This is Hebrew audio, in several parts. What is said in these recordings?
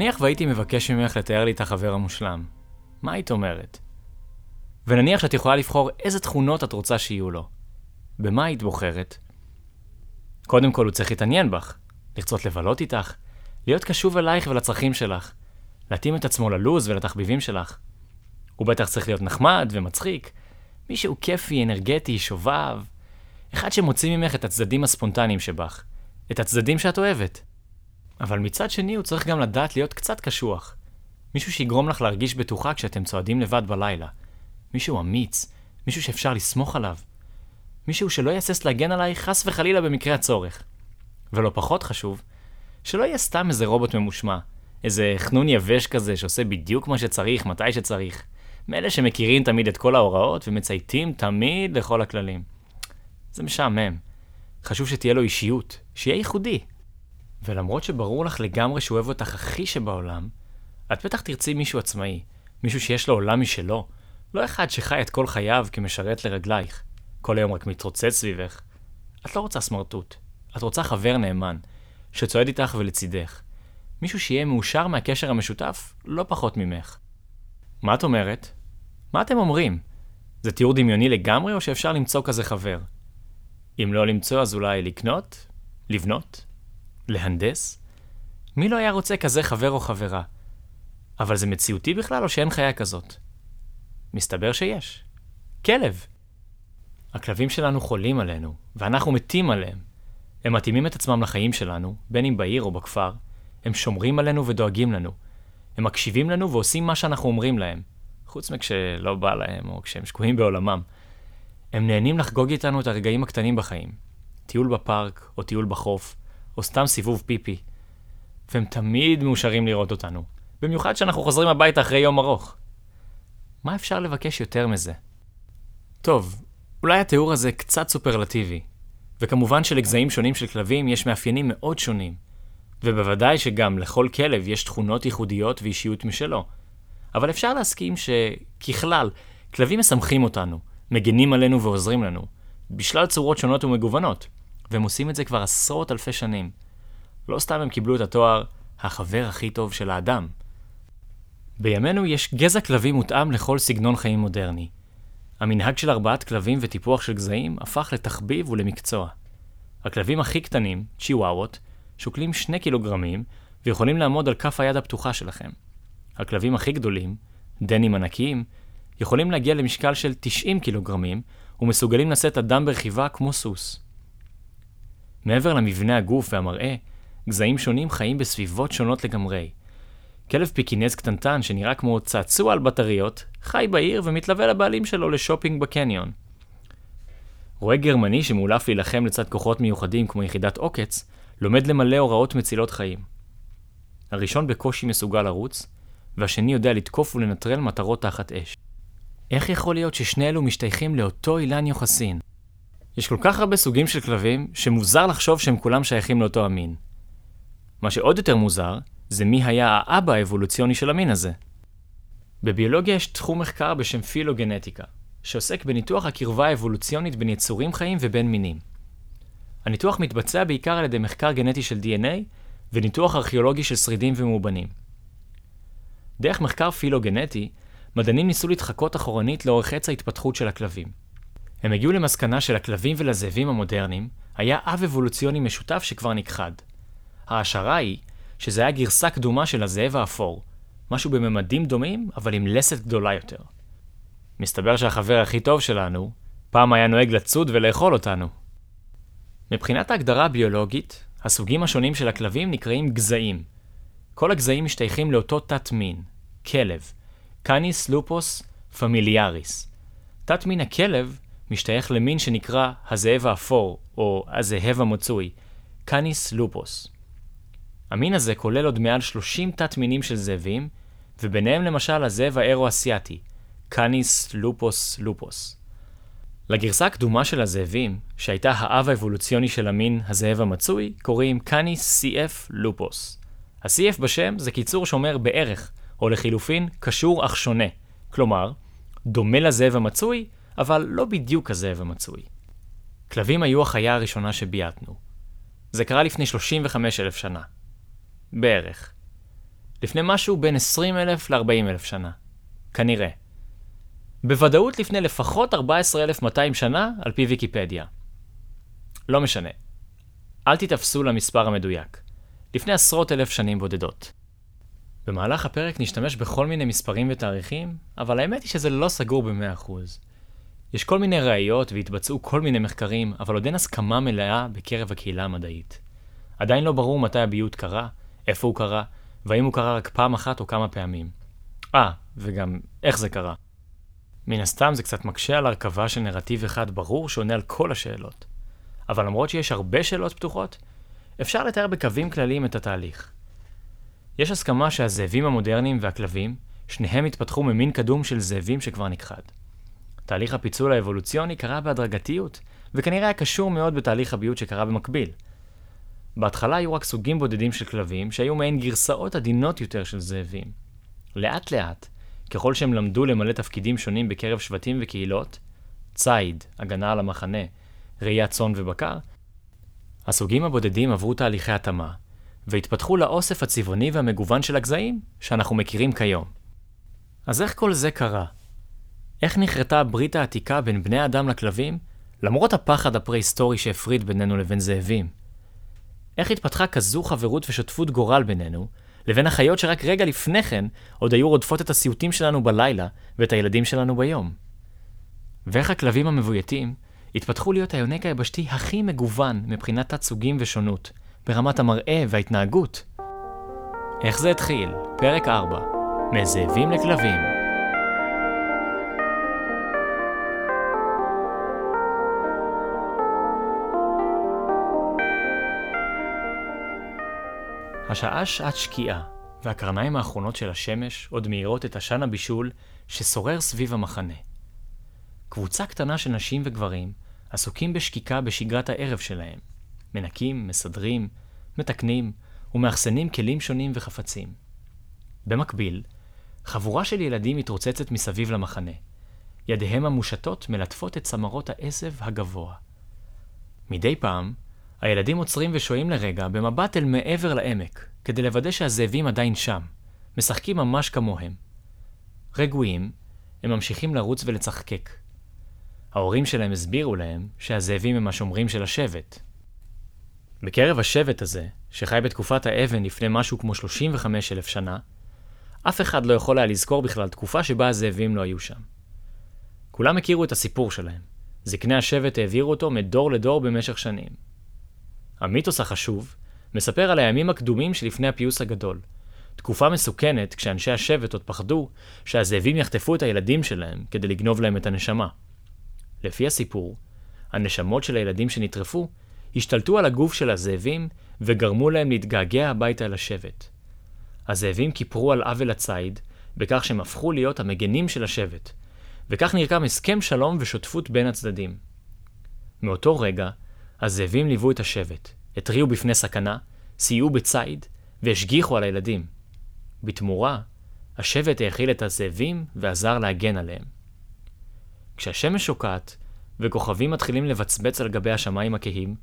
נניח והייתי מבקש ממך לתאר לי את החבר המושלם, מה היית אומרת? ונניח שאת יכולה לבחור איזה תכונות את רוצה שיהיו לו. במה היית בוחרת? קודם כל הוא צריך להתעניין בך, לרצות לבלות איתך, להיות קשוב אלייך ולצרכים שלך, להתאים את עצמו ללוז ולתחביבים שלך. הוא בטח צריך להיות נחמד ומצחיק, מישהו כיפי, אנרגטי, שובב, אחד שמוציא ממך את הצדדים הספונטניים שבך, את הצדדים שאת אוהבת. אבל מצד שני הוא צריך גם לדעת להיות קצת קשוח. מישהו שיגרום לך להרגיש בטוחה כשאתם צועדים לבד בלילה. מישהו אמיץ, מישהו שאפשר לסמוך עליו. מישהו שלא יהסס להגן עלייך חס וחלילה במקרה הצורך. ולא פחות חשוב, שלא יהיה סתם איזה רובוט ממושמע, איזה חנון יבש כזה שעושה בדיוק מה שצריך, מתי שצריך. מאלה שמכירים תמיד את כל ההוראות ומצייתים תמיד לכל הכללים. זה משעמם. חשוב שתהיה לו אישיות, שיהיה ייחודי. ולמרות שברור לך לגמרי שהוא אוהב אותך הכי שבעולם, את בטח תרצי מישהו עצמאי, מישהו שיש לו עולם משלו, לא אחד שחי את כל חייו כמשרת לרגלייך, כל היום רק מתרוצץ סביבך. את לא רוצה סמרטוט, את רוצה חבר נאמן, שצועד איתך ולצידך. מישהו שיהיה מאושר מהקשר המשותף, לא פחות ממך. מה את אומרת? מה אתם אומרים? זה תיאור דמיוני לגמרי או שאפשר למצוא כזה חבר? אם לא למצוא אז אולי לקנות? לבנות? להנדס? מי לא היה רוצה כזה חבר או חברה? אבל זה מציאותי בכלל או שאין חיה כזאת? מסתבר שיש. כלב. הכלבים שלנו חולים עלינו, ואנחנו מתים עליהם. הם מתאימים את עצמם לחיים שלנו, בין אם בעיר או בכפר. הם שומרים עלינו ודואגים לנו. הם מקשיבים לנו ועושים מה שאנחנו אומרים להם, חוץ מכשלא בא להם או כשהם שקועים בעולמם. הם נהנים לחגוג איתנו את הרגעים הקטנים בחיים. טיול בפארק, או טיול בחוף, או סתם סיבוב פיפי. והם תמיד מאושרים לראות אותנו. במיוחד כשאנחנו חוזרים הביתה אחרי יום ארוך. מה אפשר לבקש יותר מזה? טוב, אולי התיאור הזה קצת סופרלטיבי, וכמובן שלגזעים שונים של כלבים יש מאפיינים מאוד שונים, ובוודאי שגם לכל כלב יש תכונות ייחודיות ואישיות משלו. אבל אפשר להסכים שככלל, כלבים משמחים אותנו, מגנים עלינו ועוזרים לנו, בשלל צורות שונות ומגוונות, והם עושים את זה כבר עשרות אלפי שנים. לא סתם הם קיבלו את התואר החבר הכי טוב של האדם. בימינו יש גזע כלבים מותאם לכל סגנון חיים מודרני. המנהג של ארבעת כלבים וטיפוח של גזעים הפך לתחביב ולמקצוע. הכלבים הכי קטנים, צ'יוואוות, שוקלים שני קילוגרמים ויכולים לעמוד על כף היד הפתוחה שלכם. הכלבים הכי גדולים, דנים ענקיים, יכולים להגיע למשקל של 90 קילוגרמים ומסוגלים לשאת אדם ברכיבה כמו סוס. מעבר למבנה הגוף והמראה, גזעים שונים חיים בסביבות שונות לגמרי. כלב פיקינז קטנטן שנראה כמו צעצוע על בטריות, חי בעיר ומתלווה לבעלים שלו לשופינג בקניון. רועה גרמני שמאולף להילחם לצד כוחות מיוחדים כמו יחידת עוקץ, לומד למלא הוראות מצילות חיים. הראשון בקושי מסוגל לרוץ, והשני יודע לתקוף ולנטרל מטרות תחת אש. איך יכול להיות ששני אלו משתייכים לאותו אילן יוחסין? יש כל כך הרבה סוגים של כלבים, שמוזר לחשוב שהם כולם שייכים לאותו המין. מה שעוד יותר מוזר, זה מי היה האבא האבולוציוני של המין הזה. בביולוגיה יש תחום מחקר בשם פילוגנטיקה, שעוסק בניתוח הקרבה האבולוציונית בין יצורים חיים ובין מינים. הניתוח מתבצע בעיקר על ידי מחקר גנטי של DNA וניתוח ארכיאולוגי של שרידים ומאובנים. דרך מחקר פילוגנטי, מדענים ניסו להתחקות אחורנית לאורך עץ ההתפתחות של הכלבים. הם הגיעו למסקנה שלכלבים ולזאבים המודרניים היה אב אבולוציוני משותף שכבר נכחד. ההשערה היא שזה היה גרסה קדומה של הזאב האפור, משהו בממדים דומים, אבל עם לסת גדולה יותר. מסתבר שהחבר הכי טוב שלנו, פעם היה נוהג לצוד ולאכול אותנו. מבחינת ההגדרה הביולוגית, הסוגים השונים של הכלבים נקראים גזעים. כל הגזעים משתייכים לאותו תת מין, כלב, קאניס לופוס פמיליאריס. תת מין הכלב משתייך למין שנקרא הזאב האפור, או הזאב המצוי, קאניס לופוס. המין הזה כולל עוד מעל 30 תת-מינים של זאבים, וביניהם למשל הזאב האירו-אסיאתי, קאניס לופוס לופוס. לגרסה הקדומה של הזאבים, שהייתה האב האבולוציוני של המין הזאב המצוי, קוראים קאניס CF לופוס. ה-CF בשם זה קיצור שאומר בערך, או לחילופין, קשור אך שונה. כלומר, דומה לזאב המצוי, אבל לא בדיוק הזאב המצוי. כלבים היו החיה הראשונה שביעטנו. זה קרה לפני 35 אלף שנה. בערך. לפני משהו בין 20,000 ל-40,000 שנה. כנראה. בוודאות לפני לפחות 14,200 שנה, על פי ויקיפדיה. לא משנה. אל תתאפסו למספר המדויק. לפני עשרות אלף שנים בודדות. במהלך הפרק נשתמש בכל מיני מספרים ותאריכים, אבל האמת היא שזה לא סגור ב-100%. יש כל מיני ראיות והתבצעו כל מיני מחקרים, אבל עוד אין הסכמה מלאה בקרב הקהילה המדעית. עדיין לא ברור מתי הביוט קרה, איפה הוא קרה, והאם הוא קרה רק פעם אחת או כמה פעמים. אה, וגם איך זה קרה. מן הסתם זה קצת מקשה על הרכבה של נרטיב אחד ברור שעונה על כל השאלות. אבל למרות שיש הרבה שאלות פתוחות, אפשר לתאר בקווים כלליים את התהליך. יש הסכמה שהזאבים המודרניים והכלבים, שניהם התפתחו ממין קדום של זאבים שכבר נכחד. תהליך הפיצול האבולוציוני קרה בהדרגתיות, וכנראה היה קשור מאוד בתהליך הביוט שקרה במקביל. בהתחלה היו רק סוגים בודדים של כלבים, שהיו מעין גרסאות עדינות יותר של זאבים. לאט לאט, ככל שהם למדו למלא תפקידים שונים בקרב שבטים וקהילות, ציד, הגנה על המחנה, ראיית צאן ובקר, הסוגים הבודדים עברו תהליכי התאמה, והתפתחו לאוסף הצבעוני והמגוון של הגזעים שאנחנו מכירים כיום. אז איך כל זה קרה? איך נכרתה הברית העתיקה בין בני האדם לכלבים, למרות הפחד הפרה-היסטורי שהפריד בינינו לבין זאבים? איך התפתחה כזו חברות ושותפות גורל בינינו, לבין החיות שרק רגע לפני כן עוד היו רודפות את הסיוטים שלנו בלילה ואת הילדים שלנו ביום? ואיך הכלבים המבויתים התפתחו להיות היונק היבשתי הכי מגוון מבחינת תת-סוגים ושונות, ברמת המראה וההתנהגות? איך זה התחיל? פרק 4 מזאבים לכלבים השעה שעת שקיעה, והקרניים האחרונות של השמש עוד מאירות את עשן הבישול ששורר סביב המחנה. קבוצה קטנה של נשים וגברים עסוקים בשקיקה בשגרת הערב שלהם. מנקים, מסדרים, מתקנים ומאחסנים כלים שונים וחפצים. במקביל, חבורה של ילדים מתרוצצת מסביב למחנה. ידיהם המושטות מלטפות את צמרות העשב הגבוה. מדי פעם, הילדים עוצרים ושוהים לרגע במבט אל מעבר לעמק, כדי לוודא שהזאבים עדיין שם, משחקים ממש כמוהם. רגועים, הם ממשיכים לרוץ ולצחקק. ההורים שלהם הסבירו להם שהזאבים הם השומרים של השבט. בקרב השבט הזה, שחי בתקופת האבן לפני משהו כמו 35 אלף שנה, אף אחד לא יכול היה לזכור בכלל תקופה שבה הזאבים לא היו שם. כולם הכירו את הסיפור שלהם. זקני השבט העבירו אותו מדור לדור במשך שנים. המיתוס החשוב מספר על הימים הקדומים שלפני הפיוס הגדול. תקופה מסוכנת כשאנשי השבט עוד פחדו שהזאבים יחטפו את הילדים שלהם כדי לגנוב להם את הנשמה. לפי הסיפור, הנשמות של הילדים שנטרפו השתלטו על הגוף של הזאבים וגרמו להם להתגעגע הביתה אל השבט. הזאבים כיפרו על עוול הציד בכך שהם הפכו להיות המגנים של השבט, וכך נרקם הסכם שלום ושותפות בין הצדדים. מאותו רגע, הזאבים ליוו את השבט, התריעו בפני סכנה, סייעו בציד והשגיחו על הילדים. בתמורה, השבט האכיל את הזאבים ועזר להגן עליהם. כשהשמש שוקעת וכוכבים מתחילים לבצבץ על גבי השמיים הכהים,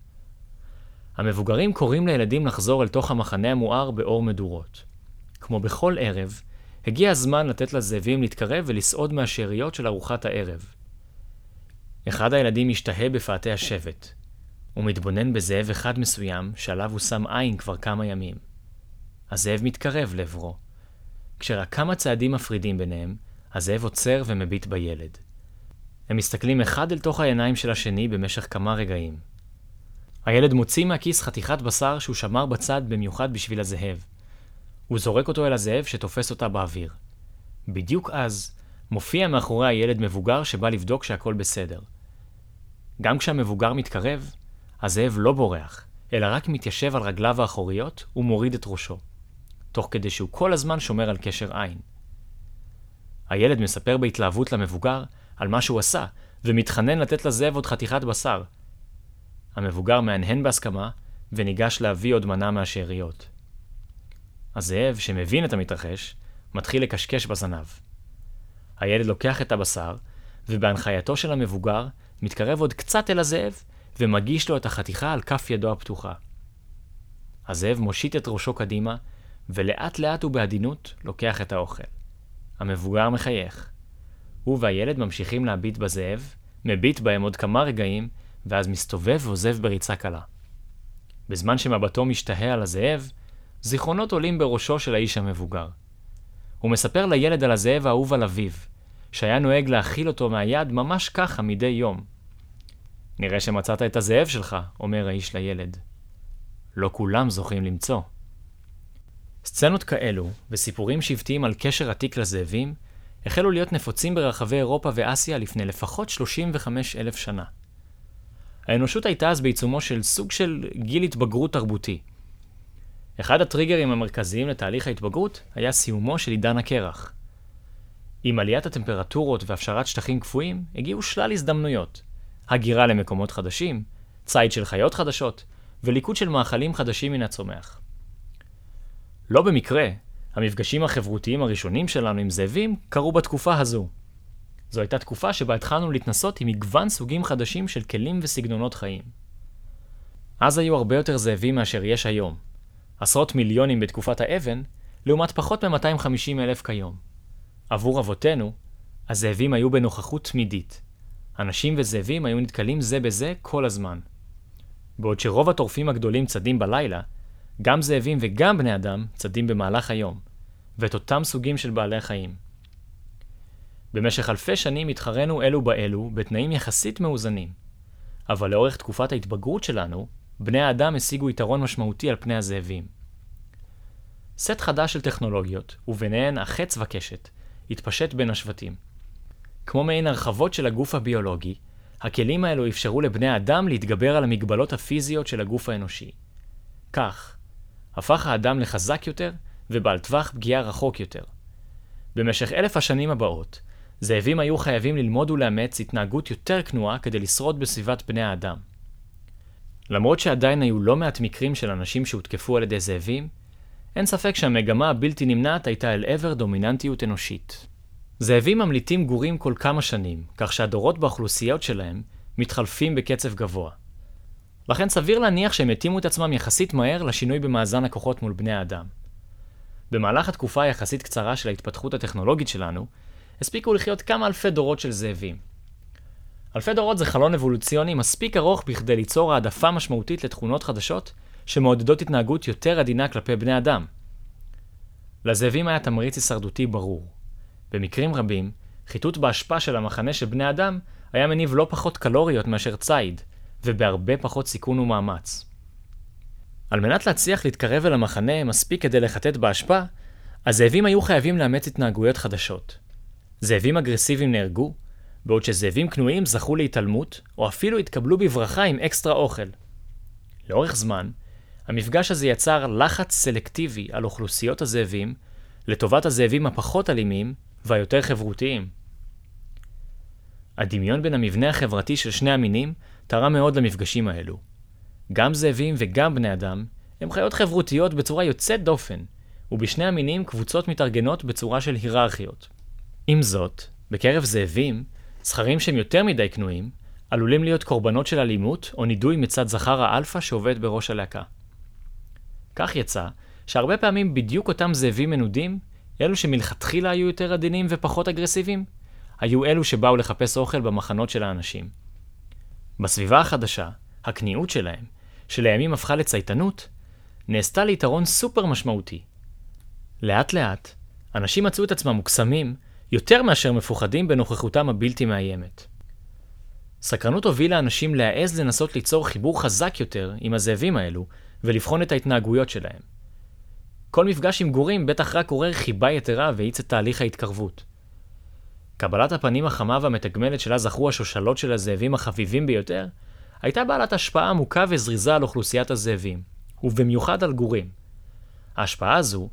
המבוגרים קוראים לילדים לחזור אל תוך המחנה המואר באור מדורות. כמו בכל ערב, הגיע הזמן לתת לזאבים להתקרב ולסעוד מהשאריות של ארוחת הערב. אחד הילדים משתהה בפאתי השבט, הוא מתבונן בזאב אחד מסוים שעליו הוא שם עין כבר כמה ימים. הזאב מתקרב לעברו. כשרק כמה צעדים מפרידים ביניהם, הזאב עוצר ומביט בילד. הם מסתכלים אחד אל תוך העיניים של השני במשך כמה רגעים. הילד מוציא מהכיס חתיכת בשר שהוא שמר בצד במיוחד בשביל הזאב. הוא זורק אותו אל הזאב שתופס אותה באוויר. בדיוק אז, מופיע מאחורי הילד מבוגר שבא לבדוק שהכל בסדר. גם כשהמבוגר מתקרב, הזאב לא בורח, אלא רק מתיישב על רגליו האחוריות ומוריד את ראשו, תוך כדי שהוא כל הזמן שומר על קשר עין. הילד מספר בהתלהבות למבוגר על מה שהוא עשה, ומתחנן לתת לזאב עוד חתיכת בשר. המבוגר מהנהן בהסכמה, וניגש להביא עוד מנה מהשאריות. הזאב, שמבין את המתרחש, מתחיל לקשקש בזנב. הילד לוקח את הבשר, ובהנחייתו של המבוגר, מתקרב עוד קצת אל הזאב, ומגיש לו את החתיכה על כף ידו הפתוחה. הזאב מושיט את ראשו קדימה, ולאט לאט ובעדינות לוקח את האוכל. המבוגר מחייך. הוא והילד ממשיכים להביט בזאב, מביט בהם עוד כמה רגעים, ואז מסתובב ועוזב בריצה קלה. בזמן שמבטו משתהה על הזאב, זיכרונות עולים בראשו של האיש המבוגר. הוא מספר לילד על הזאב האהוב על אביו, שהיה נוהג להאכיל אותו מהיד ממש ככה מדי יום. נראה שמצאת את הזאב שלך, אומר האיש לילד. לא כולם זוכים למצוא. סצנות כאלו, וסיפורים שבטיים על קשר עתיק לזאבים, החלו להיות נפוצים ברחבי אירופה ואסיה לפני לפחות 35 אלף שנה. האנושות הייתה אז בעיצומו של סוג של גיל התבגרות תרבותי. אחד הטריגרים המרכזיים לתהליך ההתבגרות היה סיומו של עידן הקרח. עם עליית הטמפרטורות והפשרת שטחים קפואים, הגיעו שלל הזדמנויות. הגירה למקומות חדשים, ציד של חיות חדשות, וליקוט של מאכלים חדשים מן הצומח. לא במקרה, המפגשים החברותיים הראשונים שלנו עם זאבים קרו בתקופה הזו. זו הייתה תקופה שבה התחלנו להתנסות עם מגוון סוגים חדשים של כלים וסגנונות חיים. אז היו הרבה יותר זאבים מאשר יש היום. עשרות מיליונים בתקופת האבן, לעומת פחות מ-250 אלף כיום. עבור אבותינו, הזאבים היו בנוכחות תמידית. אנשים וזאבים היו נתקלים זה בזה כל הזמן. בעוד שרוב הטורפים הגדולים צדים בלילה, גם זאבים וגם בני אדם צדים במהלך היום, ואת אותם סוגים של בעלי חיים. במשך אלפי שנים התחרנו אלו באלו בתנאים יחסית מאוזנים. אבל לאורך תקופת ההתבגרות שלנו, בני האדם השיגו יתרון משמעותי על פני הזאבים. סט חדש של טכנולוגיות, וביניהן החץ וקשת, התפשט בין השבטים. כמו מעין הרחבות של הגוף הביולוגי, הכלים האלו אפשרו לבני האדם להתגבר על המגבלות הפיזיות של הגוף האנושי. כך, הפך האדם לחזק יותר ובעל טווח פגיעה רחוק יותר. במשך אלף השנים הבאות, זאבים היו חייבים ללמוד ולאמץ התנהגות יותר כנועה כדי לשרוד בסביבת בני האדם. למרות שעדיין היו לא מעט מקרים של אנשים שהותקפו על ידי זאבים, אין ספק שהמגמה הבלתי נמנעת הייתה אל עבר דומיננטיות אנושית. זאבים ממליטים גורים כל כמה שנים, כך שהדורות באוכלוסיות שלהם מתחלפים בקצב גבוה. לכן סביר להניח שהם התאימו את עצמם יחסית מהר לשינוי במאזן הכוחות מול בני האדם. במהלך התקופה היחסית קצרה של ההתפתחות הטכנולוגית שלנו, הספיקו לחיות כמה אלפי דורות של זאבים. אלפי דורות זה חלון אבולוציוני מספיק ארוך בכדי ליצור העדפה משמעותית לתכונות חדשות שמעודדות התנהגות יותר עדינה כלפי בני אדם. לזאבים היה תמריץ הישרדותי ברור. במקרים רבים, חיטוט באשפה של המחנה של בני אדם היה מניב לא פחות קלוריות מאשר ציד, ובהרבה פחות סיכון ומאמץ. על מנת להצליח להתקרב אל המחנה מספיק כדי לחטט באשפה, הזאבים היו חייבים לאמץ התנהגויות חדשות. זאבים אגרסיביים נהרגו, בעוד שזאבים כנועים זכו להתעלמות, או אפילו התקבלו בברכה עם אקסטרה אוכל. לאורך זמן, המפגש הזה יצר לחץ סלקטיבי על אוכלוסיות הזאבים, לטובת הזאבים הפחות אלימים והיותר חברותיים. הדמיון בין המבנה החברתי של שני המינים תרם מאוד למפגשים האלו. גם זאבים וגם בני אדם הם חיות חברותיות בצורה יוצאת דופן, ובשני המינים קבוצות מתארגנות בצורה של היררכיות. עם זאת, בקרב זאבים, זכרים שהם יותר מדי כנועים, עלולים להיות קורבנות של אלימות או נידוי מצד זכר האלפא שעובד בראש הלהקה. כך יצא שהרבה פעמים בדיוק אותם זאבים מנודים, אלו שמלכתחילה היו יותר עדינים ופחות אגרסיביים, היו אלו שבאו לחפש אוכל במחנות של האנשים. בסביבה החדשה, הכניעות שלהם, שלימים הפכה לצייתנות, נעשתה ליתרון סופר משמעותי. לאט לאט, אנשים מצאו את עצמם מוקסמים יותר מאשר מפוחדים בנוכחותם הבלתי מאיימת. סקרנות הובילה אנשים להעז לנסות ליצור חיבור חזק יותר עם הזאבים האלו ולבחון את ההתנהגויות שלהם. כל מפגש עם גורים בטח רק עורר חיבה יתרה והאיץ את תהליך ההתקרבות. קבלת הפנים החמה והמתגמלת שלה זכו השושלות של הזאבים החביבים ביותר, הייתה בעלת השפעה עמוקה וזריזה על אוכלוסיית הזאבים, ובמיוחד על גורים. ההשפעה הזו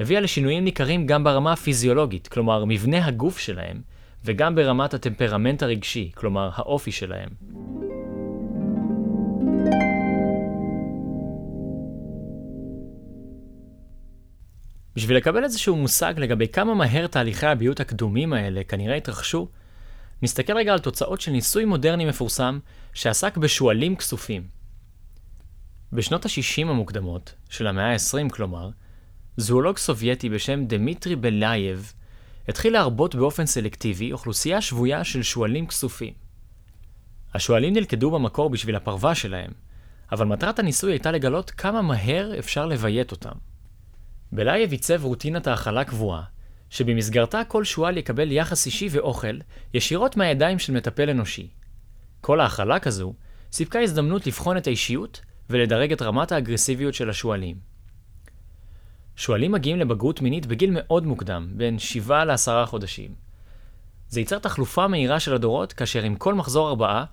הביאה לשינויים ניכרים גם ברמה הפיזיולוגית, כלומר מבנה הגוף שלהם, וגם ברמת הטמפרמנט הרגשי, כלומר האופי שלהם. בשביל לקבל איזשהו מושג לגבי כמה מהר תהליכי הביות הקדומים האלה כנראה התרחשו, נסתכל רגע על תוצאות של ניסוי מודרני מפורסם שעסק בשועלים כסופים. בשנות ה-60 המוקדמות, של המאה ה-20 כלומר, זואולוג סובייטי בשם דמיטרי בלייב התחיל להרבות באופן סלקטיבי אוכלוסייה שבויה של שועלים כסופים. השועלים נלכדו במקור בשביל הפרווה שלהם, אבל מטרת הניסוי הייתה לגלות כמה מהר אפשר לביית אותם. בלייב עיצב רוטינת האכלה קבועה, שבמסגרתה כל שועל יקבל יחס אישי ואוכל ישירות מהידיים של מטפל אנושי. כל האכלה כזו סיפקה הזדמנות לבחון את האישיות ולדרג את רמת האגרסיביות של השועלים. שועלים מגיעים לבגרות מינית בגיל מאוד מוקדם, בין 7 ל-10 חודשים. זה ייצר תחלופה מהירה של הדורות, כאשר עם כל מחזור ארבעה,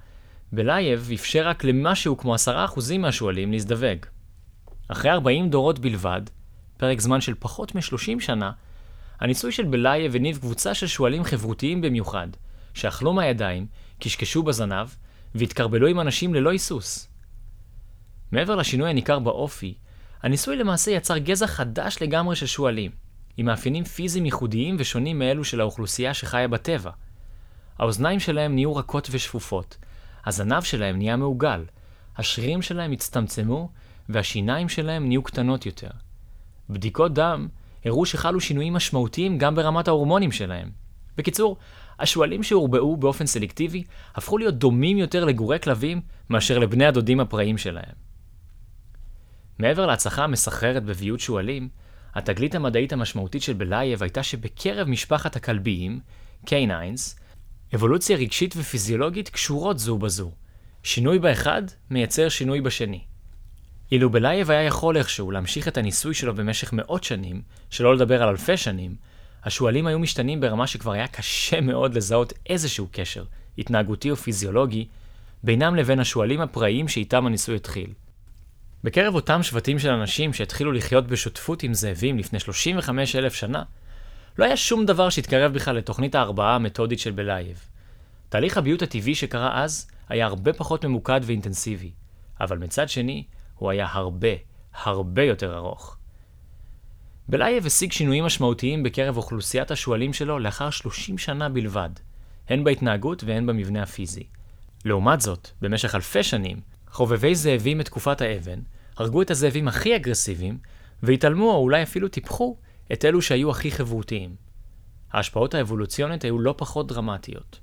בלייב אפשר רק למשהו כמו 10% מהשועלים להזדווג. אחרי 40 דורות בלבד, פרק זמן של פחות מ-30 שנה, הניסוי של בלייב הניב קבוצה של שועלים חברותיים במיוחד, שאכלו מהידיים, קשקשו בזנב, והתכרבלו עם אנשים ללא היסוס. מעבר לשינוי הניכר באופי, הניסוי למעשה יצר גזע חדש לגמרי של שועלים, עם מאפיינים פיזיים ייחודיים ושונים מאלו של האוכלוסייה שחיה בטבע. האוזניים שלהם נהיו רכות ושפופות, הזנב שלהם נהיה מעוגל, השרירים שלהם הצטמצמו, והשיניים שלהם נהיו קטנות יותר. בדיקות דם הראו שחלו שינויים משמעותיים גם ברמת ההורמונים שלהם. בקיצור, השועלים שהורבעו באופן סלקטיבי הפכו להיות דומים יותר לגורי כלבים מאשר לבני הדודים הפראיים שלהם. מעבר להצלחה המסחררת בביוט שועלים, התגלית המדעית המשמעותית של בלייב הייתה שבקרב משפחת הכלביים, canines, אבולוציה רגשית ופיזיולוגית קשורות זו בזו. שינוי באחד מייצר שינוי בשני. אילו בלייב היה יכול איכשהו להמשיך את הניסוי שלו במשך מאות שנים, שלא לדבר על אלפי שנים, השועלים היו משתנים ברמה שכבר היה קשה מאוד לזהות איזשהו קשר, התנהגותי או פיזיולוגי, בינם לבין השועלים הפראיים שאיתם הניסוי התחיל. בקרב אותם שבטים של אנשים שהתחילו לחיות בשותפות עם זאבים לפני 35 אלף שנה, לא היה שום דבר שהתקרב בכלל לתוכנית ההרבעה המתודית של בלייב. תהליך הביות הטבעי שקרה אז היה הרבה פחות ממוקד ואינטנסיבי, אבל מצד שני, הוא היה הרבה, הרבה יותר ארוך. בלייב השיג שינויים משמעותיים בקרב אוכלוסיית השועלים שלו לאחר 30 שנה בלבד, הן בהתנהגות והן במבנה הפיזי. לעומת זאת, במשך אלפי שנים, חובבי זאבים מתקופת האבן הרגו את הזאבים הכי אגרסיביים, והתעלמו או אולי אפילו טיפחו את אלו שהיו הכי חברותיים. ההשפעות האבולוציונית היו לא פחות דרמטיות.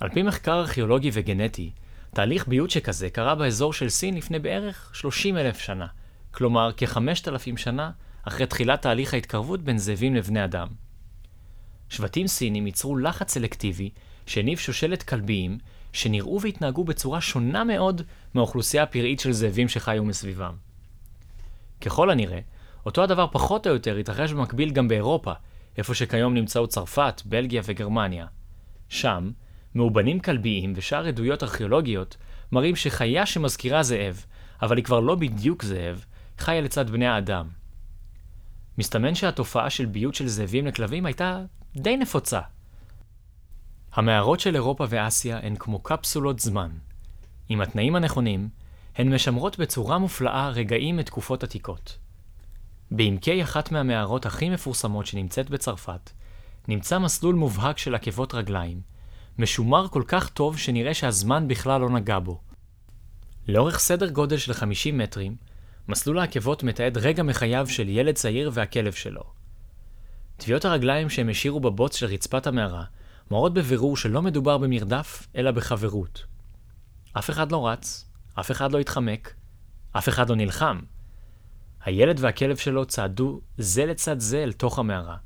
על פי מחקר ארכיאולוגי וגנטי, תהליך ביות שכזה קרה באזור של סין לפני בערך 30 אלף שנה, כלומר כ-5,000 שנה אחרי תחילת תהליך ההתקרבות בין זאבים לבני אדם. שבטים סינים ייצרו לחץ סלקטיבי שהניב שושלת כלביים שנראו והתנהגו בצורה שונה מאוד מהאוכלוסייה הפראית של זאבים שחיו מסביבם. ככל הנראה, אותו הדבר פחות או יותר התרחש במקביל גם באירופה, איפה שכיום נמצאו צרפת, בלגיה וגרמניה. שם, מאובנים כלביים ושאר עדויות ארכיאולוגיות מראים שחיה שמזכירה זאב, אבל היא כבר לא בדיוק זאב, חיה לצד בני האדם. מסתמן שהתופעה של ביות של זאבים לכלבים הייתה די נפוצה. המערות של אירופה ואסיה הן כמו קפסולות זמן. עם התנאים הנכונים, הן משמרות בצורה מופלאה רגעים מתקופות עתיקות. בעמקי אחת מהמערות הכי מפורסמות שנמצאת בצרפת, נמצא מסלול מובהק של עקבות רגליים, משומר כל כך טוב שנראה שהזמן בכלל לא נגע בו. לאורך סדר גודל של 50 מטרים, מסלול העקבות מתעד רגע מחייו של ילד צעיר והכלב שלו. טביעות הרגליים שהם השאירו בבוץ של רצפת המערה מראות בבירור שלא מדובר במרדף, אלא בחברות. אף אחד לא רץ, אף אחד לא התחמק, אף אחד לא נלחם. הילד והכלב שלו צעדו זה לצד זה אל תוך המערה.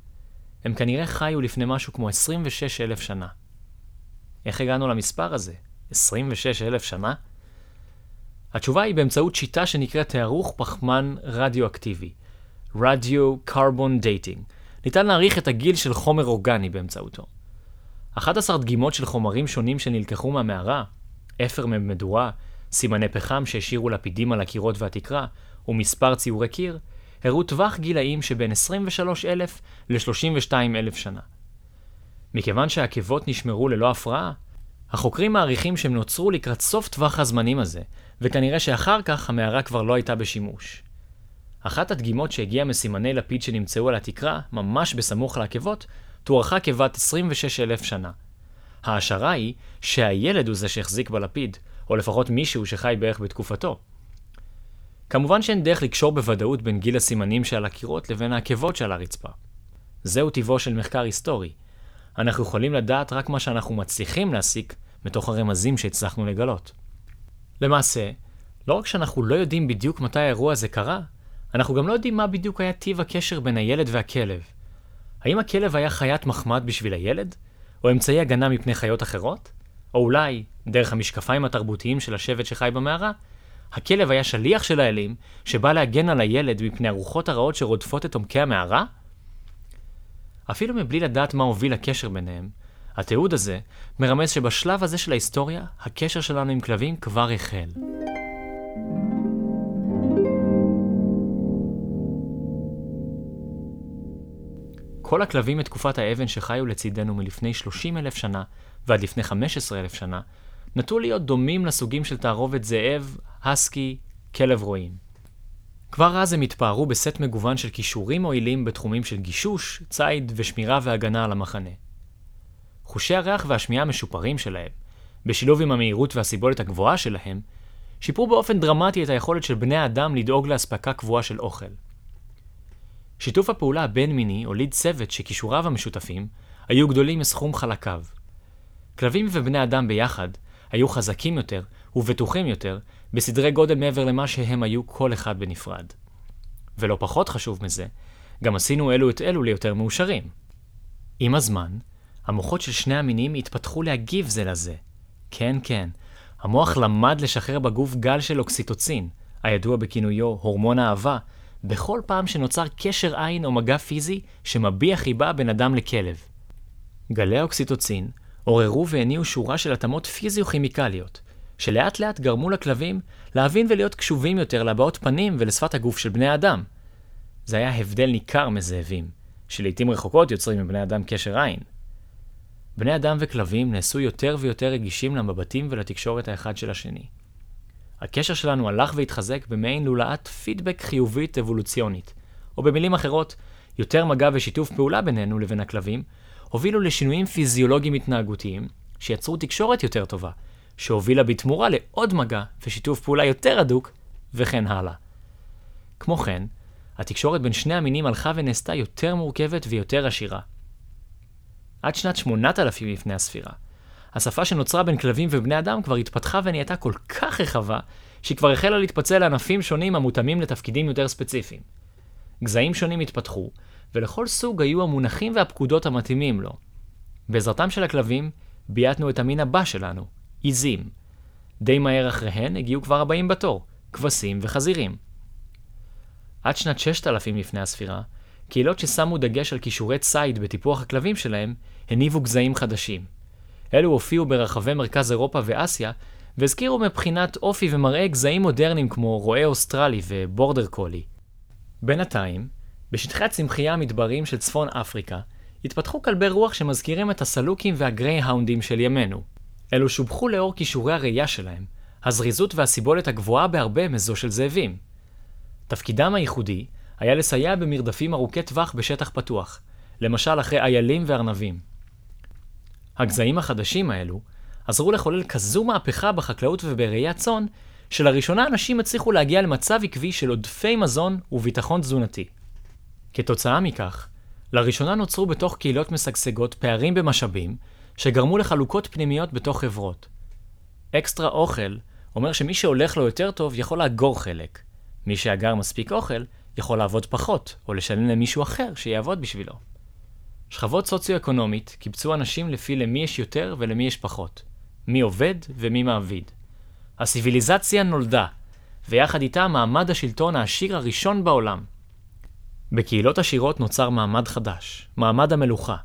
הם כנראה חיו לפני משהו כמו 26 אלף שנה. איך הגענו למספר הזה? 26 אלף שנה? התשובה היא באמצעות שיטה שנקראת תארוך פחמן רדיואקטיבי, Radio Carbon Dating. ניתן להעריך את הגיל של חומר אורגני באמצעותו. 11 דגימות של חומרים שונים שנלקחו מהמערה, אפר ממדורה, סימני פחם שהשאירו לפידים על הקירות והתקרה, ומספר ציורי קיר, הראו טווח גילאים שבין 23,000 ל-32,000 שנה. מכיוון שהעקבות נשמרו ללא הפרעה, החוקרים מעריכים שהם נוצרו לקראת סוף טווח הזמנים הזה, וכנראה שאחר כך המערה כבר לא הייתה בשימוש. אחת הדגימות שהגיעה מסימני לפיד שנמצאו על התקרה, ממש בסמוך לעקבות, תוארכה כבת 26,000 שנה. ההשערה היא שהילד הוא זה שהחזיק בלפיד, או לפחות מישהו שחי בערך בתקופתו. כמובן שאין דרך לקשור בוודאות בין גיל הסימנים שעל הקירות לבין העקבות שעל הרצפה. זהו טיבו של מחקר היסטורי. אנחנו יכולים לדעת רק מה שאנחנו מצליחים להסיק מתוך הרמזים שהצלחנו לגלות. למעשה, לא רק שאנחנו לא יודעים בדיוק מתי האירוע הזה קרה, אנחנו גם לא יודעים מה בדיוק היה טיב הקשר בין הילד והכלב. האם הכלב היה חיית מחמד בשביל הילד? או אמצעי הגנה מפני חיות אחרות? או אולי, דרך המשקפיים התרבותיים של השבט שחי במערה, הכלב היה שליח של האלים, שבא להגן על הילד מפני הרוחות הרעות שרודפות את עומקי המערה? אפילו מבלי לדעת מה הוביל הקשר ביניהם, התיעוד הזה מרמז שבשלב הזה של ההיסטוריה, הקשר שלנו עם כלבים כבר החל. כל הכלבים מתקופת האבן שחיו לצידנו מלפני 30 אלף שנה ועד לפני 15 אלף שנה, נטו להיות דומים לסוגים של תערובת זאב, הסקי, כלב רועים. כבר אז הם התפארו בסט מגוון של כישורים מועילים בתחומים של גישוש, ציד ושמירה והגנה על המחנה. חושי הריח והשמיעה המשופרים שלהם, בשילוב עם המהירות והסיבולת הגבוהה שלהם, שיפרו באופן דרמטי את היכולת של בני האדם לדאוג לאספקה קבועה של אוכל. שיתוף הפעולה הבין-מיני הוליד צוות שכישוריו המשותפים היו גדולים מסכום חלקיו. כלבים ובני אדם ביחד היו חזקים יותר ובטוחים יותר בסדרי גודל מעבר למה שהם היו כל אחד בנפרד. ולא פחות חשוב מזה, גם עשינו אלו את אלו ליותר מאושרים. עם הזמן, המוחות של שני המינים התפתחו להגיב זה לזה. כן, כן, המוח למד לשחרר בגוף גל של אוקסיטוצין, הידוע בכינויו הורמון האהבה, בכל פעם שנוצר קשר עין או מגע פיזי שמביע חיבה בין אדם לכלב. גלי האוקסיטוצין עוררו והניעו שורה של התאמות פיזיו-כימיקליות, שלאט לאט גרמו לכלבים להבין ולהיות קשובים יותר להבעות פנים ולשפת הגוף של בני אדם. זה היה הבדל ניכר מזאבים, שלעיתים רחוקות יוצרים עם בני אדם קשר עין. בני אדם וכלבים נעשו יותר ויותר רגישים למבטים ולתקשורת האחד של השני. הקשר שלנו הלך והתחזק במעין לולאת פידבק חיובית אבולוציונית, או במילים אחרות, יותר מגע ושיתוף פעולה בינינו לבין הכלבים, הובילו לשינויים פיזיולוגיים התנהגותיים, שיצרו תקשורת יותר טובה, שהובילה בתמורה לעוד מגע ושיתוף פעולה יותר הדוק, וכן הלאה. כמו כן, התקשורת בין שני המינים הלכה ונעשתה יותר מורכבת ויותר עשירה. עד שנת 8000 לפני הספירה, השפה שנוצרה בין כלבים ובני אדם כבר התפתחה ונהייתה כל כך רחבה, שהיא כבר החלה להתפצל לענפים שונים המותאמים לתפקידים יותר ספציפיים. גזעים שונים התפתחו, ולכל סוג היו המונחים והפקודות המתאימים לו. בעזרתם של הכלבים, בייתנו את המין הבא שלנו, עיזים. די מהר אחריהן הגיעו כבר הבאים בתור, כבשים וחזירים. עד שנת 6000 לפני הספירה, קהילות ששמו דגש על כישורי ציד בטיפוח הכלבים שלהם, הניבו גזעים חדשים. אלו הופיעו ברחבי מרכז אירופה ואסיה, והזכירו מבחינת אופי ומראה גזעים מודרניים כמו רועה אוסטרלי ובורדר קולי. בינתיים, בשטחי הצמחייה המדבריים של צפון אפריקה, התפתחו כלבי רוח שמזכירים את הסלוקים והגריי-האונדים של ימינו. אלו שובחו לאור כישורי הראייה שלהם, הזריזות והסיבולת הגבוהה בהרבה מזו של זאבים. תפקידם הייחודי היה לסייע במרדפים ארוכי טווח בשטח פתוח, למשל אחרי איילים וארנבים. הגזעים החדשים האלו עזרו לחולל כזו מהפכה בחקלאות ובראיית צאן, שלראשונה אנשים הצליחו להגיע למצב עקבי של עודפי מזון וביטחון תזונתי. כתוצאה מכך, לראשונה נוצרו בתוך קהילות משגשגות פערים במשאבים, שגרמו לחלוקות פנימיות בתוך חברות. אקסטרה אוכל אומר שמי שהולך לו יותר טוב יכול לאגור חלק. מי שאגר מספיק אוכל יכול לעבוד פחות, או לשלם למישהו אחר שיעבוד בשבילו. שכבות סוציו-אקונומית קיבצו אנשים לפי למי יש יותר ולמי יש פחות. מי עובד ומי מעביד. הסיביליזציה נולדה, ויחד איתה מעמד השלטון העשיר הראשון בעולם. בקהילות עשירות נוצר מעמד חדש, מעמד המלוכה,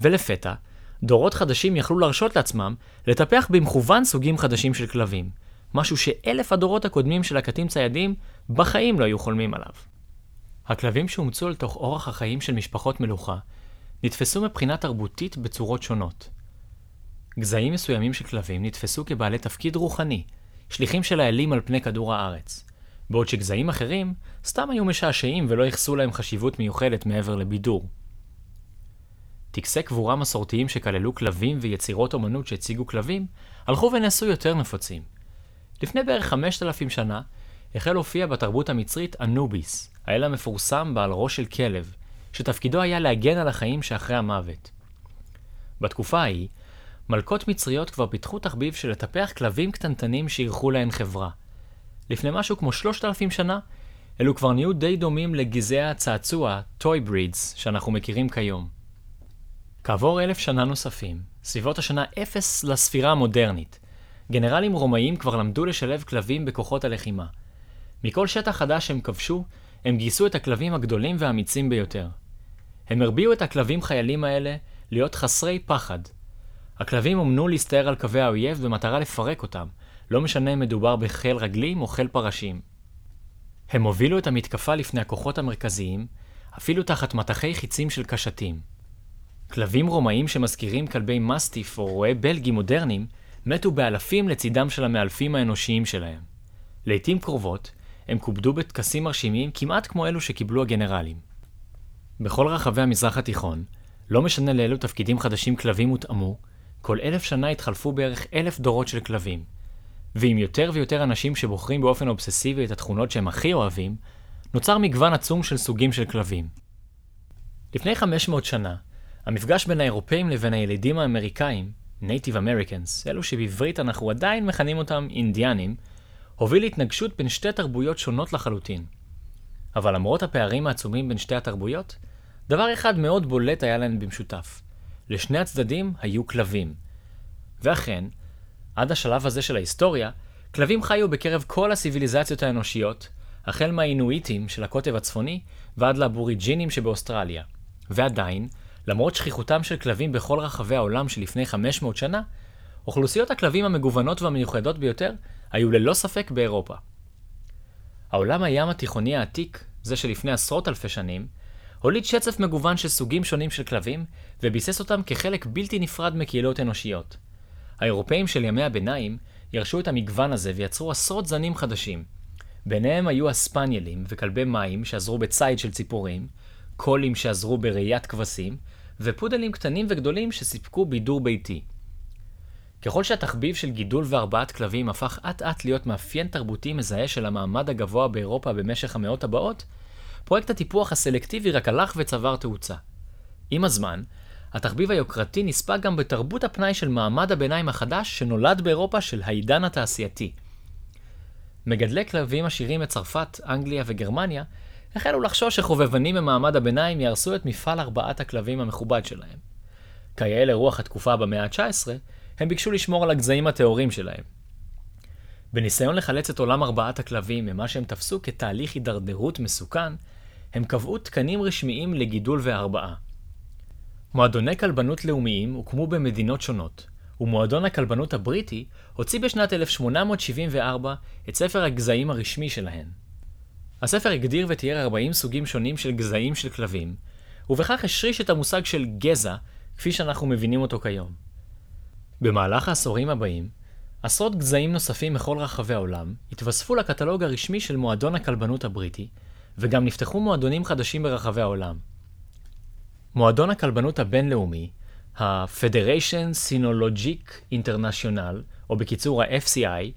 ולפתע, דורות חדשים יכלו להרשות לעצמם לטפח במכוון סוגים חדשים של כלבים, משהו שאלף הדורות הקודמים של הקטים ציידים בחיים לא היו חולמים עליו. הכלבים שאומצו אל תוך אורח החיים של משפחות מלוכה נתפסו מבחינה תרבותית בצורות שונות. גזעים מסוימים של כלבים נתפסו כבעלי תפקיד רוחני, שליחים של האלים על פני כדור הארץ, בעוד שגזעים אחרים סתם היו משעשעים ולא ייחסו להם חשיבות מיוחדת מעבר לבידור. טקסי קבורה מסורתיים שכללו כלבים ויצירות אומנות שהציגו כלבים, הלכו ונעשו יותר נפוצים. לפני בערך 5,000 שנה, החל להופיע בתרבות המצרית אנוביס, האל המפורסם בעל ראש של כלב, שתפקידו היה להגן על החיים שאחרי המוות. בתקופה ההיא, מלכות מצריות כבר פיתחו תחביב של לטפח כלבים קטנטנים שאירחו להן חברה. לפני משהו כמו שלושת אלפים שנה, אלו כבר נהיו די דומים לגזעי הצעצוע, toy breeds, שאנחנו מכירים כיום. כעבור אלף שנה נוספים, סביבות השנה אפס לספירה המודרנית, גנרלים רומאים כבר למדו לשלב כלבים בכוחות הלחימה. מכל שטח חדש שהם כבשו, הם גייסו את הכלבים הגדולים והאמיצים ביותר. הם הרביעו את הכלבים חיילים האלה להיות חסרי פחד. הכלבים אומנו להסתער על קווי האויב במטרה לפרק אותם, לא משנה אם מדובר בחיל רגלים או חיל פרשים. הם הובילו את המתקפה לפני הכוחות המרכזיים, אפילו תחת מטחי חיצים של קשתים. כלבים רומאים שמזכירים כלבי מסטיף או רועי בלגי מודרניים, מתו באלפים לצידם של המאלפים האנושיים שלהם. לעיתים קרובות, הם כובדו בטקסים מרשימים כמעט כמו אלו שקיבלו הגנרלים. בכל רחבי המזרח התיכון, לא משנה לאילו תפקידים חדשים כלבים הותאמו, כל אלף שנה התחלפו בערך אלף דורות של כלבים. ועם יותר ויותר אנשים שבוחרים באופן אובססיבי את התכונות שהם הכי אוהבים, נוצר מגוון עצום של סוגים של כלבים. לפני 500 שנה, המפגש בין האירופאים לבין הילידים האמריקאים, Native Americans, אלו שבעברית אנחנו עדיין מכנים אותם אינדיאנים, הוביל להתנגשות בין שתי תרבויות שונות לחלוטין. אבל למרות הפערים העצומים בין שתי התרבויות, דבר אחד מאוד בולט היה להם במשותף. לשני הצדדים היו כלבים. ואכן, עד השלב הזה של ההיסטוריה, כלבים חיו בקרב כל הסיביליזציות האנושיות, החל מהאינואיטים של הקוטב הצפוני ועד לאבוריג'ינים שבאוסטרליה. ועדיין, למרות שכיחותם של כלבים בכל רחבי העולם שלפני 500 שנה, אוכלוסיות הכלבים המגוונות והמיוחדות ביותר היו ללא ספק באירופה. העולם הים התיכוני העתיק, זה שלפני עשרות אלפי שנים, הוליד שצף מגוון של סוגים שונים של כלבים, וביסס אותם כחלק בלתי נפרד מקהילות אנושיות. האירופאים של ימי הביניים ירשו את המגוון הזה ויצרו עשרות זנים חדשים. ביניהם היו הספניאלים וכלבי מים שעזרו בציד של ציפורים, קולים שעזרו בראיית כבשים, ופודלים קטנים וגדולים שסיפקו בידור ביתי. ככל שהתחביב של גידול והרבעת כלבים הפך אט אט להיות מאפיין תרבותי מזהה של המעמד הגבוה באירופה במשך המאות הבאות, פרויקט הטיפוח הסלקטיבי רק הלך וצבר תאוצה. עם הזמן, התחביב היוקרתי נספג גם בתרבות הפנאי של מעמד הביניים החדש שנולד באירופה של העידן התעשייתי. מגדלי כלבים עשירים מצרפת, אנגליה וגרמניה החלו לחשוש שחובבנים ממעמד הביניים יהרסו את מפעל ארבעת הכלבים המכובד שלהם. כיאה לרוח התקופה במאה ה-19, הם ביקשו לשמור על הגזעים הטהורים שלהם. בניסיון לחלץ את עולם ארבעת הכלבים ממה שהם תפסו כתהליך הידרדרות מסוכן, הם קבעו תקנים רשמיים לגידול והרבעה. מועדוני כלבנות לאומיים הוקמו במדינות שונות, ומועדון הכלבנות הבריטי הוציא בשנת 1874 את ספר הגזעים הרשמי שלהן. הספר הגדיר ותיאר 40 סוגים שונים של גזעים של כלבים, ובכך השריש את המושג של גזע, כפי שאנחנו מבינים אותו כיום. במהלך העשורים הבאים, עשרות גזעים נוספים מכל רחבי העולם התווספו לקטלוג הרשמי של מועדון הכלבנות הבריטי, וגם נפתחו מועדונים חדשים ברחבי העולם. מועדון הכלבנות הבינלאומי, ה-Federation Sinologique International, או בקיצור ה-FCI,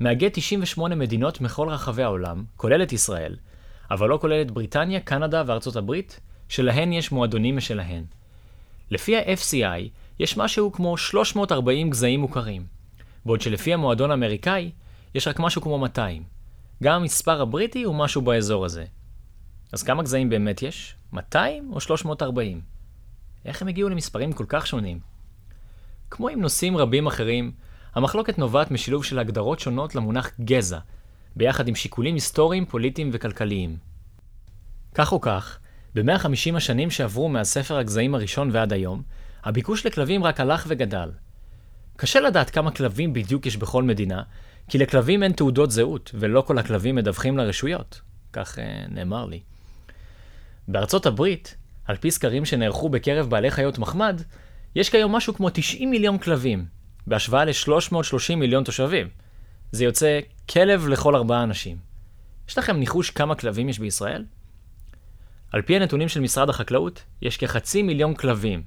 מאגד 98 מדינות מכל רחבי העולם, כולל את ישראל, אבל לא כולל את בריטניה, קנדה וארצות הברית, שלהן יש מועדונים משלהן. לפי ה-FCI, יש משהו כמו 340 גזעים מוכרים, בעוד שלפי המועדון האמריקאי, יש רק משהו כמו 200. גם המספר הבריטי הוא משהו באזור הזה. אז כמה גזעים באמת יש? 200 או 340? איך הם הגיעו למספרים כל כך שונים? כמו עם נושאים רבים אחרים, המחלוקת נובעת משילוב של הגדרות שונות למונח גזע, ביחד עם שיקולים היסטוריים, פוליטיים וכלכליים. כך או כך, ב-150 השנים שעברו מהספר הגזעים הראשון ועד היום, הביקוש לכלבים רק הלך וגדל. קשה לדעת כמה כלבים בדיוק יש בכל מדינה, כי לכלבים אין תעודות זהות, ולא כל הכלבים מדווחים לרשויות. כך uh, נאמר לי. בארצות הברית, על פי סקרים שנערכו בקרב בעלי חיות מחמד, יש כיום משהו כמו 90 מיליון כלבים, בהשוואה ל-330 מיליון תושבים. זה יוצא כלב לכל ארבעה אנשים. יש לכם ניחוש כמה כלבים יש בישראל? על פי הנתונים של משרד החקלאות, יש כחצי מיליון כלבים,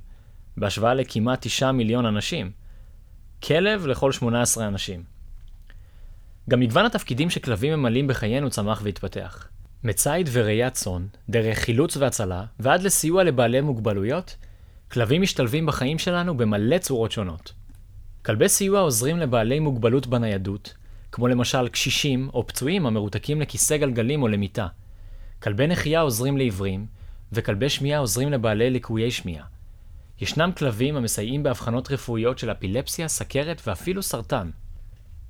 בהשוואה לכמעט 9 מיליון אנשים. כלב לכל 18 אנשים. גם מגוון התפקידים שכלבים ממלאים בחיינו צמח והתפתח. מציד וראיית צאן, דרך חילוץ והצלה, ועד לסיוע לבעלי מוגבלויות, כלבים משתלבים בחיים שלנו במלא צורות שונות. כלבי סיוע עוזרים לבעלי מוגבלות בניידות, כמו למשל קשישים או פצועים המרותקים לכיסא גלגלים או למיטה. כלבי נחייה עוזרים לעיוורים, וכלבי שמיעה עוזרים לבעלי ליקויי שמיעה. ישנם כלבים המסייעים באבחנות רפואיות של אפילפסיה, סכרת ואפילו סרטן.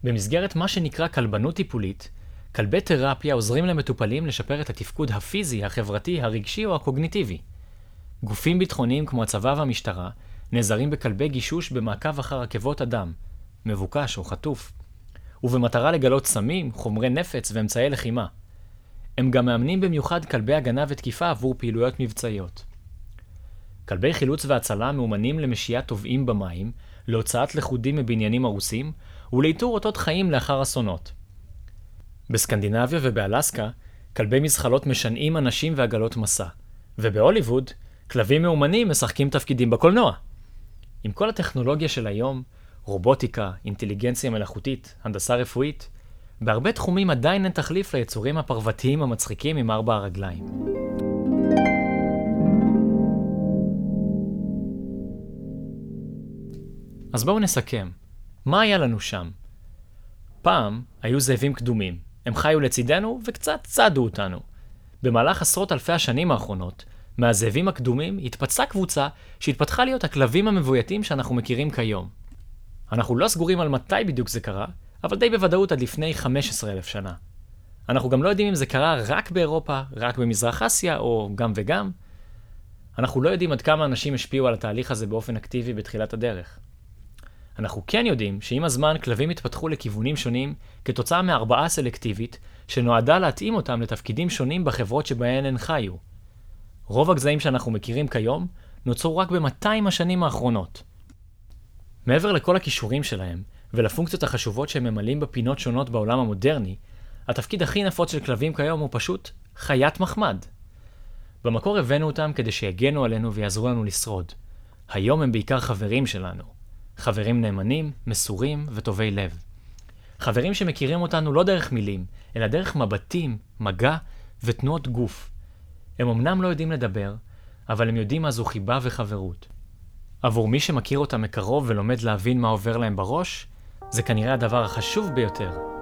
במסגרת מה שנקרא כלבנות טיפולית, כלבי תרפיה עוזרים למטופלים לשפר את התפקוד הפיזי, החברתי, הרגשי או הקוגניטיבי. גופים ביטחוניים כמו הצבא והמשטרה נעזרים בכלבי גישוש במעקב אחר עקבות אדם, מבוקש או חטוף, ובמטרה לגלות סמים, חומרי נפץ ואמצעי לחימה. הם גם מאמנים במיוחד כלבי הגנה ותקיפה עבור פעילויות מבצעיות. כלבי חילוץ והצלה מאומנים למשיית טובעים במים, להוצאת לכודים מבניינים הרוסים, ולאיתור אותות חיים לאחר אסונות. בסקנדינביה ובאלסקה, כלבי מזחלות משנעים אנשים ועגלות מסע, ובהוליווד, כלבים מאומנים משחקים תפקידים בקולנוע. עם כל הטכנולוגיה של היום, רובוטיקה, אינטליגנציה מלאכותית, הנדסה רפואית, בהרבה תחומים עדיין אין תחליף ליצורים הפרוותיים המצחיקים עם ארבע הרגליים. אז בואו נסכם. מה היה לנו שם? פעם היו זאבים קדומים. הם חיו לצידנו וקצת צדו אותנו. במהלך עשרות אלפי השנים האחרונות, מהזאבים הקדומים התפצלה קבוצה שהתפתחה להיות הכלבים המבויתים שאנחנו מכירים כיום. אנחנו לא סגורים על מתי בדיוק זה קרה, אבל די בוודאות עד לפני 15,000 שנה. אנחנו גם לא יודעים אם זה קרה רק באירופה, רק במזרח אסיה, או גם וגם. אנחנו לא יודעים עד כמה אנשים השפיעו על התהליך הזה באופן אקטיבי בתחילת הדרך. אנחנו כן יודעים שעם הזמן כלבים התפתחו לכיוונים שונים כתוצאה מהרבעה סלקטיבית, שנועדה להתאים אותם לתפקידים שונים בחברות שבהן הן חיו. רוב הגזעים שאנחנו מכירים כיום נוצרו רק ב-200 השנים האחרונות. מעבר לכל הכישורים שלהם, ולפונקציות החשובות שהם ממלאים בפינות שונות בעולם המודרני, התפקיד הכי נפוץ של כלבים כיום הוא פשוט חיית מחמד. במקור הבאנו אותם כדי שיגנו עלינו ויעזרו לנו לשרוד. היום הם בעיקר חברים שלנו. חברים נאמנים, מסורים וטובי לב. חברים שמכירים אותנו לא דרך מילים, אלא דרך מבטים, מגע ותנועות גוף. הם אמנם לא יודעים לדבר, אבל הם יודעים מה זו חיבה וחברות. עבור מי שמכיר אותם מקרוב ולומד להבין מה עובר להם בראש, זה כנראה הדבר החשוב ביותר